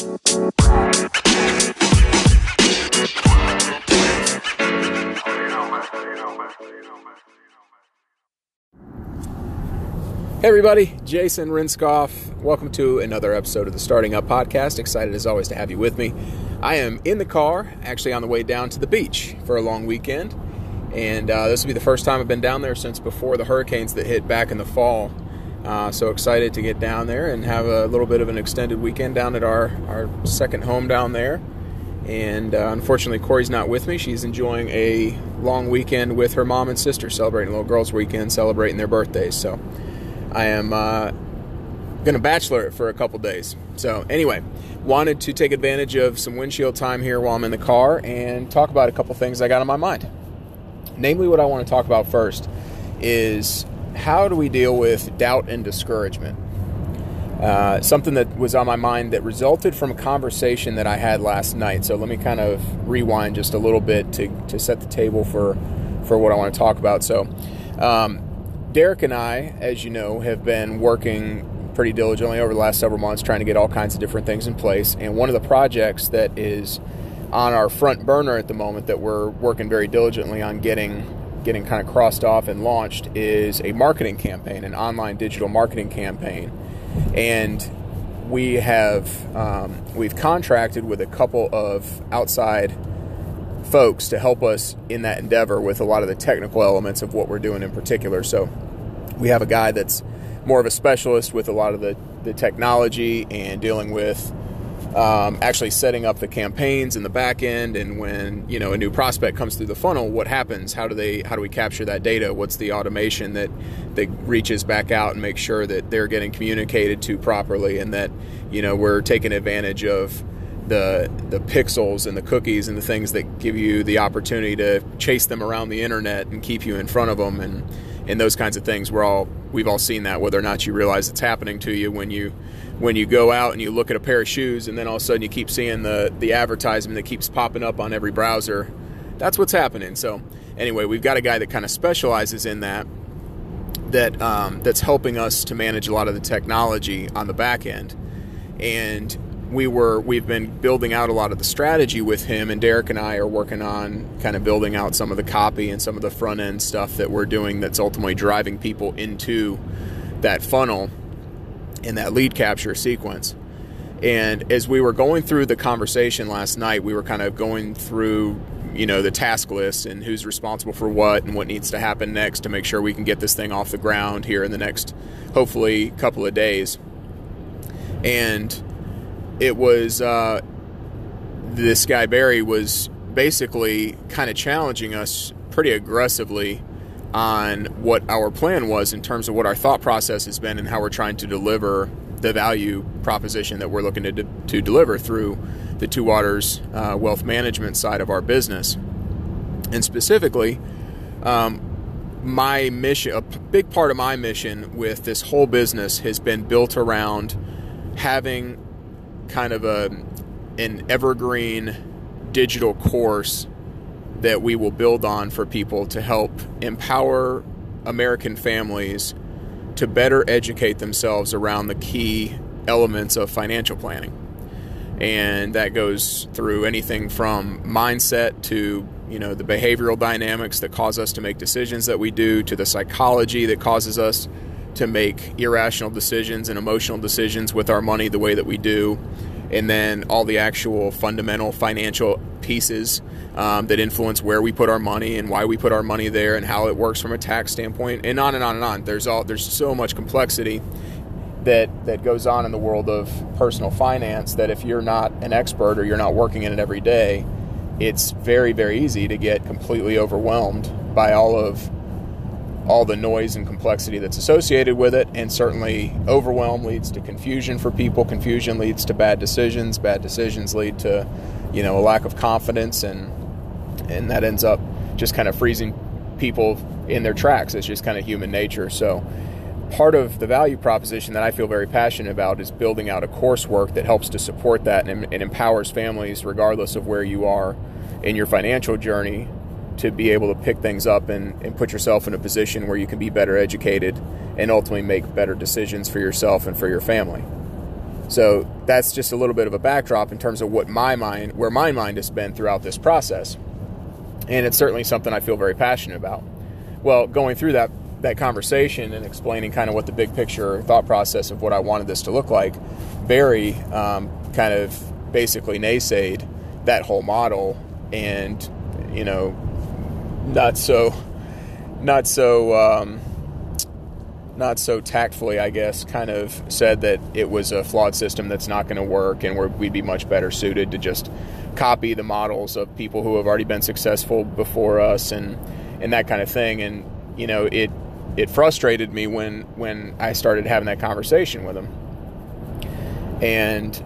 Hey everybody, Jason Rinskoff. Welcome to another episode of the Starting Up Podcast. Excited as always to have you with me. I am in the car, actually on the way down to the beach for a long weekend, and uh, this will be the first time I've been down there since before the hurricanes that hit back in the fall. Uh, so excited to get down there and have a little bit of an extended weekend down at our, our second home down there. And uh, unfortunately, Corey's not with me. She's enjoying a long weekend with her mom and sister, celebrating little girls' weekend, celebrating their birthdays. So I am uh, going to bachelor it for a couple days. So, anyway, wanted to take advantage of some windshield time here while I'm in the car and talk about a couple things I got on my mind. Namely, what I want to talk about first is how do we deal with doubt and discouragement? Uh, something that was on my mind that resulted from a conversation that I had last night. So let me kind of rewind just a little bit to, to set the table for, for what I want to talk about. So, um, Derek and I, as you know, have been working pretty diligently over the last several months trying to get all kinds of different things in place. And one of the projects that is on our front burner at the moment that we're working very diligently on getting getting kind of crossed off and launched is a marketing campaign, an online digital marketing campaign. And we have um, we've contracted with a couple of outside folks to help us in that endeavor with a lot of the technical elements of what we're doing in particular. So we have a guy that's more of a specialist with a lot of the, the technology and dealing with um, actually setting up the campaigns in the back end and when you know a new prospect comes through the funnel what happens? How do they how do we capture that data? What's the automation that that reaches back out and makes sure that they're getting communicated to properly and that you know we're taking advantage of the the pixels and the cookies and the things that give you the opportunity to chase them around the internet and keep you in front of them and and those kinds of things. We're all we've all seen that whether or not you realize it's happening to you when you when you go out and you look at a pair of shoes and then all of a sudden you keep seeing the the advertisement that keeps popping up on every browser. That's what's happening. So anyway, we've got a guy that kind of specializes in that that um, that's helping us to manage a lot of the technology on the back end and we were we've been building out a lot of the strategy with him and Derek and I are working on kind of building out some of the copy and some of the front end stuff that we're doing that's ultimately driving people into that funnel in that lead capture sequence. And as we were going through the conversation last night, we were kind of going through, you know, the task list and who's responsible for what and what needs to happen next to make sure we can get this thing off the ground here in the next hopefully couple of days. And it was uh, this guy Barry was basically kind of challenging us pretty aggressively on what our plan was in terms of what our thought process has been and how we're trying to deliver the value proposition that we're looking to, de- to deliver through the Two Waters uh, wealth management side of our business. And specifically, um, my mission, a big part of my mission with this whole business has been built around having kind of a an evergreen digital course that we will build on for people to help empower American families to better educate themselves around the key elements of financial planning. And that goes through anything from mindset to, you know, the behavioral dynamics that cause us to make decisions that we do to the psychology that causes us to make irrational decisions and emotional decisions with our money the way that we do, and then all the actual fundamental financial pieces um, that influence where we put our money and why we put our money there and how it works from a tax standpoint, and on and on and on. There's all there's so much complexity that that goes on in the world of personal finance that if you're not an expert or you're not working in it every day, it's very very easy to get completely overwhelmed by all of all the noise and complexity that's associated with it. And certainly, overwhelm leads to confusion for people. Confusion leads to bad decisions. Bad decisions lead to, you know, a lack of confidence, and and that ends up just kind of freezing people in their tracks. It's just kind of human nature. So. Part of the value proposition that I feel very passionate about is building out a coursework that helps to support that and, and empowers families, regardless of where you are in your financial journey, to be able to pick things up and, and put yourself in a position where you can be better educated and ultimately make better decisions for yourself and for your family. So that's just a little bit of a backdrop in terms of what my mind, where my mind has been throughout this process. And it's certainly something I feel very passionate about. Well, going through that that conversation and explaining kind of what the big picture thought process of what I wanted this to look like, Barry um, kind of basically naysayed that whole model, and you know, not so, not so. Um, not so tactfully, I guess, kind of said that it was a flawed system that's not going to work, and we'd be much better suited to just copy the models of people who have already been successful before us, and and that kind of thing. And you know, it it frustrated me when when I started having that conversation with him, and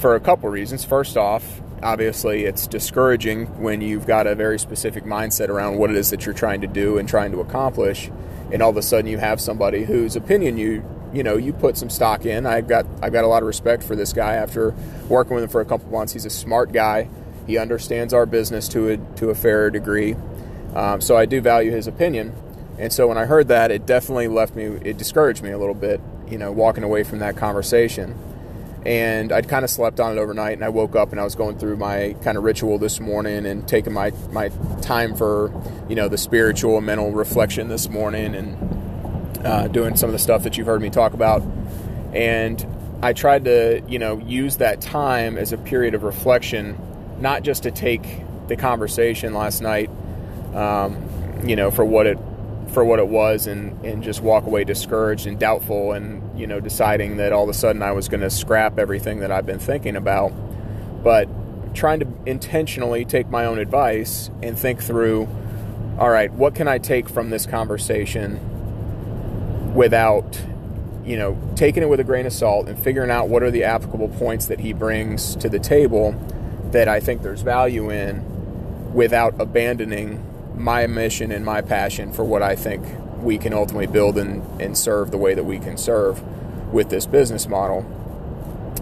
for a couple reasons. First off, obviously, it's discouraging when you've got a very specific mindset around what it is that you're trying to do and trying to accomplish and all of a sudden you have somebody whose opinion you you know you put some stock in. i've got i've got a lot of respect for this guy after working with him for a couple months. He's a smart guy. He understands our business to a to a fair degree. Um, so I do value his opinion. And so when I heard that, it definitely left me. It discouraged me a little bit. You know, walking away from that conversation. And I'd kind of slept on it overnight, and I woke up and I was going through my kind of ritual this morning and taking my my time for you know the spiritual and mental reflection this morning and uh, doing some of the stuff that you've heard me talk about. And I tried to, you know, use that time as a period of reflection, not just to take the conversation last night, um, you know, for what it for what it was, and and just walk away discouraged and doubtful, and you know, deciding that all of a sudden I was going to scrap everything that I've been thinking about, but trying to intentionally take my own advice and think through all right, what can I take from this conversation without, you know, taking it with a grain of salt and figuring out what are the applicable points that he brings to the table that I think there's value in without abandoning my mission and my passion for what I think we can ultimately build and, and serve the way that we can serve with this business model.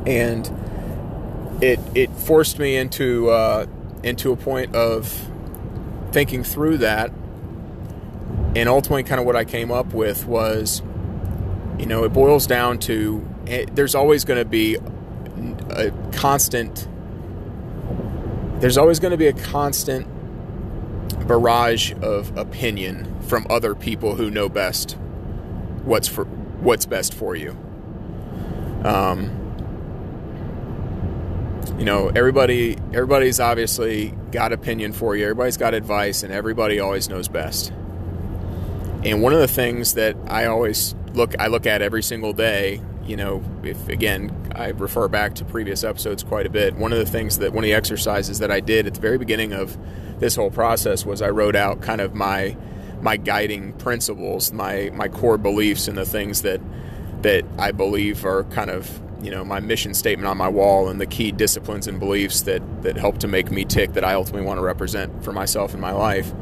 And it it forced me into uh, into a point of thinking through that, and ultimately, kind of what I came up with was, you know, it boils down to it, eh, there's always going to be a constant. There's always going to be a constant barrage of opinion from other people who know best what's for what's best for you. Um, you know everybody everybody's obviously got opinion for you everybody's got advice and everybody always knows best and one of the things that i always look i look at every single day you know if again i refer back to previous episodes quite a bit one of the things that one of the exercises that i did at the very beginning of this whole process was i wrote out kind of my my guiding principles my my core beliefs and the things that that i believe are kind of you know my mission statement on my wall and the key disciplines and beliefs that that help to make me tick that I ultimately want to represent for myself in my life.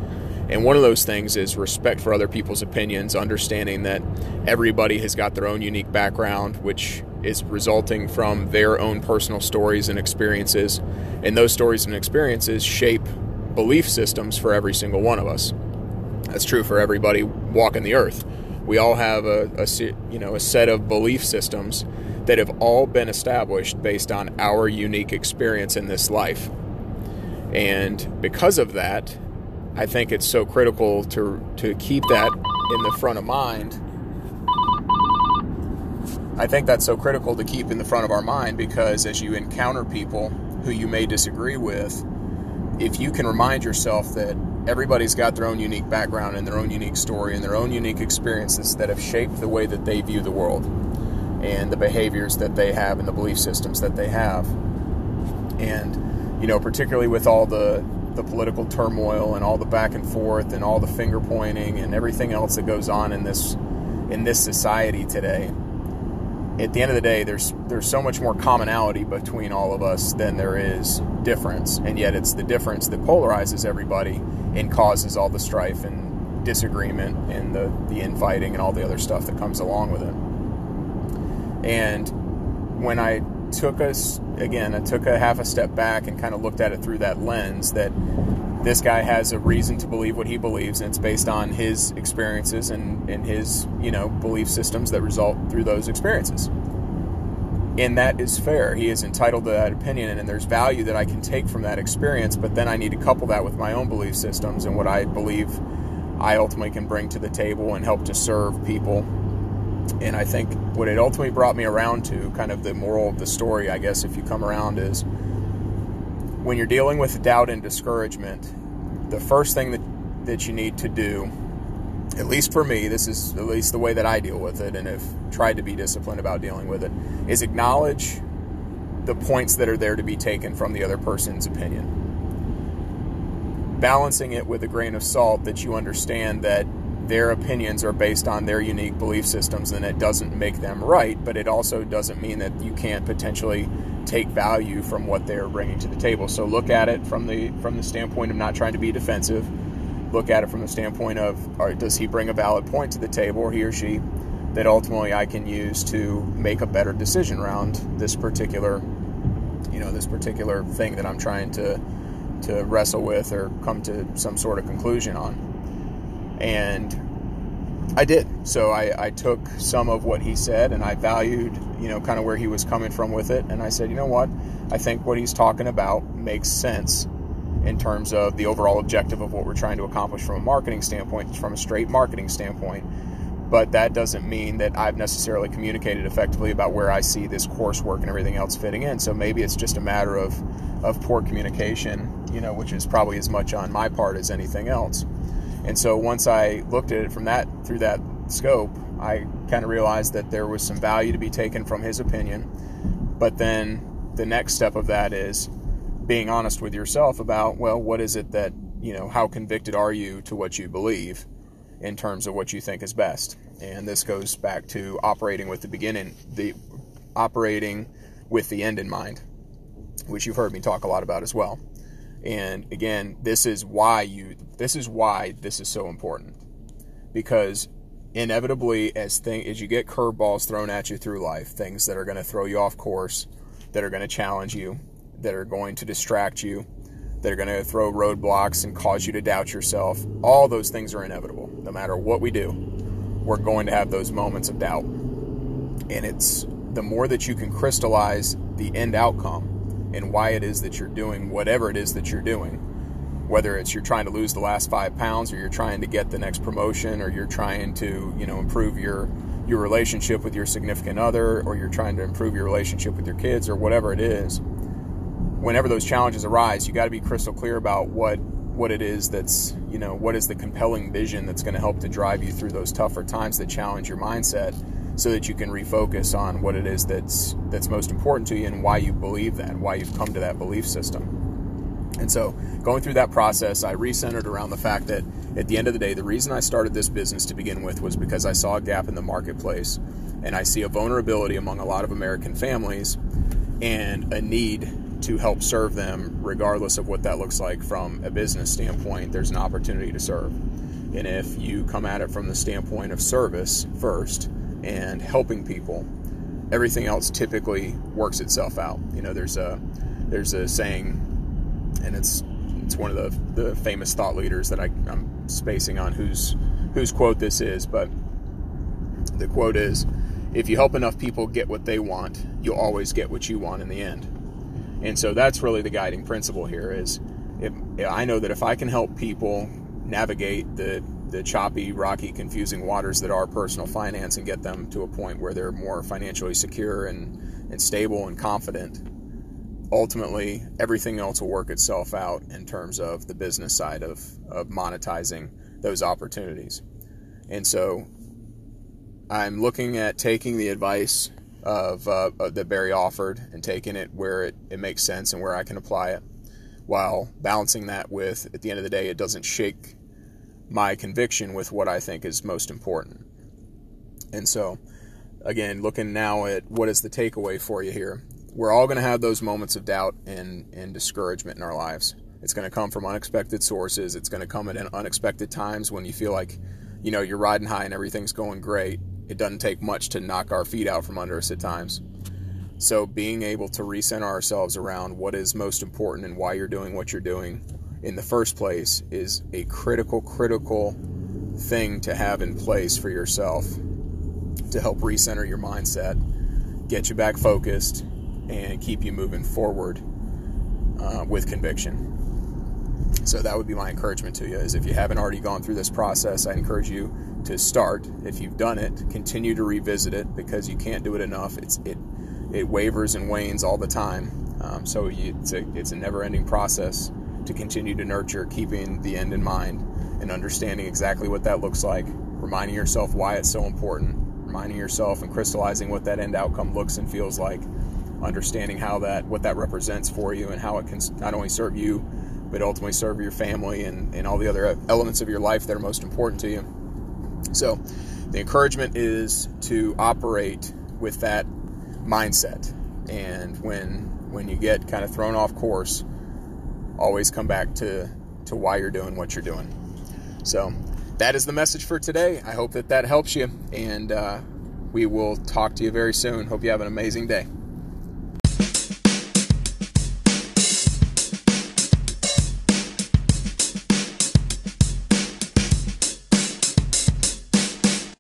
And one of those things is respect for other people's opinions, understanding that everybody has got their own unique background, which is resulting from their own personal stories and experiences. And those stories and experiences shape belief systems for every single one of us. That's true for everybody walking the earth. We all have a, a you know a set of belief systems that have all been established based on our unique experience in this life. And because of that, I think it's so critical to, to keep that in the front of mind. I think that's so critical to keep in the front of our mind because as you encounter people who you may disagree with, if you can remind yourself that everybody's got their own unique background and their own unique story and their own unique experiences that have shaped the way that they view the world and the behaviors that they have and the belief systems that they have. And, you know, particularly with all the, the political turmoil and all the back and forth and all the finger pointing and everything else that goes on in this in this society today. At the end of the day, there's there's so much more commonality between all of us than there is difference, and yet it's the difference that polarizes everybody and causes all the strife and disagreement and the the infighting and all the other stuff that comes along with it. And when I took us, again, I took a half a step back and kind of looked at it through that lens that this guy has a reason to believe what he believes, and it's based on his experiences and, and his, you know, belief systems that result through those experiences. and that is fair. He is entitled to that opinion, and there's value that I can take from that experience. But then I need to couple that with my own belief systems and what I believe I ultimately can bring to the table and help to serve people. And I think what it ultimately brought me around to, kind of the moral of the story, I guess, if you come around, is when you're dealing with doubt and discouragement, the first thing that, that you need to do at least for me, this is at least the way that I deal with it and have tried to be disciplined about dealing with it, is acknowledge the points that are there to be taken from the other person's opinion. Balancing it with a grain of salt that you understand that their opinions are based on their unique belief systems and it doesn't make them right, but it also doesn't mean that you can't potentially take value from what they're bringing to the table. So look at it from the from the standpoint of not trying to be defensive look at it from the standpoint of does he bring a valid point to the table or he or she that ultimately I can use to make a better decision around this particular you know this particular thing that I'm trying to to wrestle with or come to some sort of conclusion on and I did so I, I took some of what he said and I valued you know kind of where he was coming from with it and I said you know what I think what he's talking about makes sense in terms of the overall objective of what we're trying to accomplish from a marketing standpoint, from a straight marketing standpoint. But that doesn't mean that I've necessarily communicated effectively about where I see this coursework and everything else fitting in. So maybe it's just a matter of, of poor communication, you know, which is probably as much on my part as anything else. And so once I looked at it from that through that scope, I kind of realized that there was some value to be taken from his opinion. But then the next step of that is being honest with yourself about, well, what is it that, you know, how convicted are you to what you believe in terms of what you think is best? And this goes back to operating with the beginning, the operating with the end in mind, which you've heard me talk a lot about as well. And again, this is why you this is why this is so important. Because inevitably as thing as you get curveballs thrown at you through life, things that are going to throw you off course, that are going to challenge you, that are going to distract you, that are going to throw roadblocks and cause you to doubt yourself. All those things are inevitable. No matter what we do, we're going to have those moments of doubt. And it's the more that you can crystallize the end outcome and why it is that you're doing whatever it is that you're doing, whether it's you're trying to lose the last five pounds or you're trying to get the next promotion or you're trying to, you know, improve your your relationship with your significant other or you're trying to improve your relationship with your kids or whatever it is whenever those challenges arise, you got to be crystal clear about what what it is that's you know what is the compelling vision that's going to help to drive you through those tougher times that challenge your mindset so that you can refocus on what it is that's that's most important to you and why you believe that why you've come to that belief system and so going through that process i recentered around the fact that at the end of the day the reason i started this business to begin with was because i saw a gap in the marketplace and i see a vulnerability among a lot of american families and a need to help serve them, regardless of what that looks like from a business standpoint, there's an opportunity to serve. And if you come at it from the standpoint of service first and helping people, everything else typically works itself out. You know, there's a there's a saying, and it's it's one of the, the famous thought leaders that I, I'm spacing on whose whose quote this is, but the quote is, "If you help enough people get what they want, you'll always get what you want in the end." And so that's really the guiding principle here is if, I know that if I can help people navigate the the choppy, rocky, confusing waters that are personal finance and get them to a point where they're more financially secure and, and stable and confident, ultimately everything else will work itself out in terms of the business side of, of monetizing those opportunities. And so I'm looking at taking the advice of uh, that Barry offered and taking it where it, it makes sense and where I can apply it, while balancing that with at the end of the day it doesn't shake my conviction with what I think is most important. And so, again, looking now at what is the takeaway for you here, we're all going to have those moments of doubt and, and discouragement in our lives. It's going to come from unexpected sources. It's going to come at unexpected times when you feel like, you know, you're riding high and everything's going great it doesn't take much to knock our feet out from under us at times. So, being able to recenter ourselves around what is most important and why you're doing what you're doing in the first place is a critical, critical thing to have in place for yourself to help recenter your mindset get you back focused, and keep you moving forward uh, with conviction. So that would be my encouragement to you is if you haven't already gone through this process, I encourage you to start. If you've done it, continue to revisit it because you can't do it enough. It's it it wavers and wanes all the time. Um, so you, it's a it's a never-ending process to continue to nurture, keeping the end in mind and understanding exactly what that looks like, reminding yourself why it's so important, reminding yourself and crystallizing what that end outcome looks and feels like, understanding how that what that represents for you and how it can not only serve you but ultimately serve your family and, and all the other uh, elements of your life that are most important to you. So, the encouragement is to operate with that mindset. And when when you get kind of thrown off course, always come back to to why you're doing what you're doing. So, that is the message for today. I hope that that helps you, and uh, we will talk to you very soon. Hope you have an amazing day.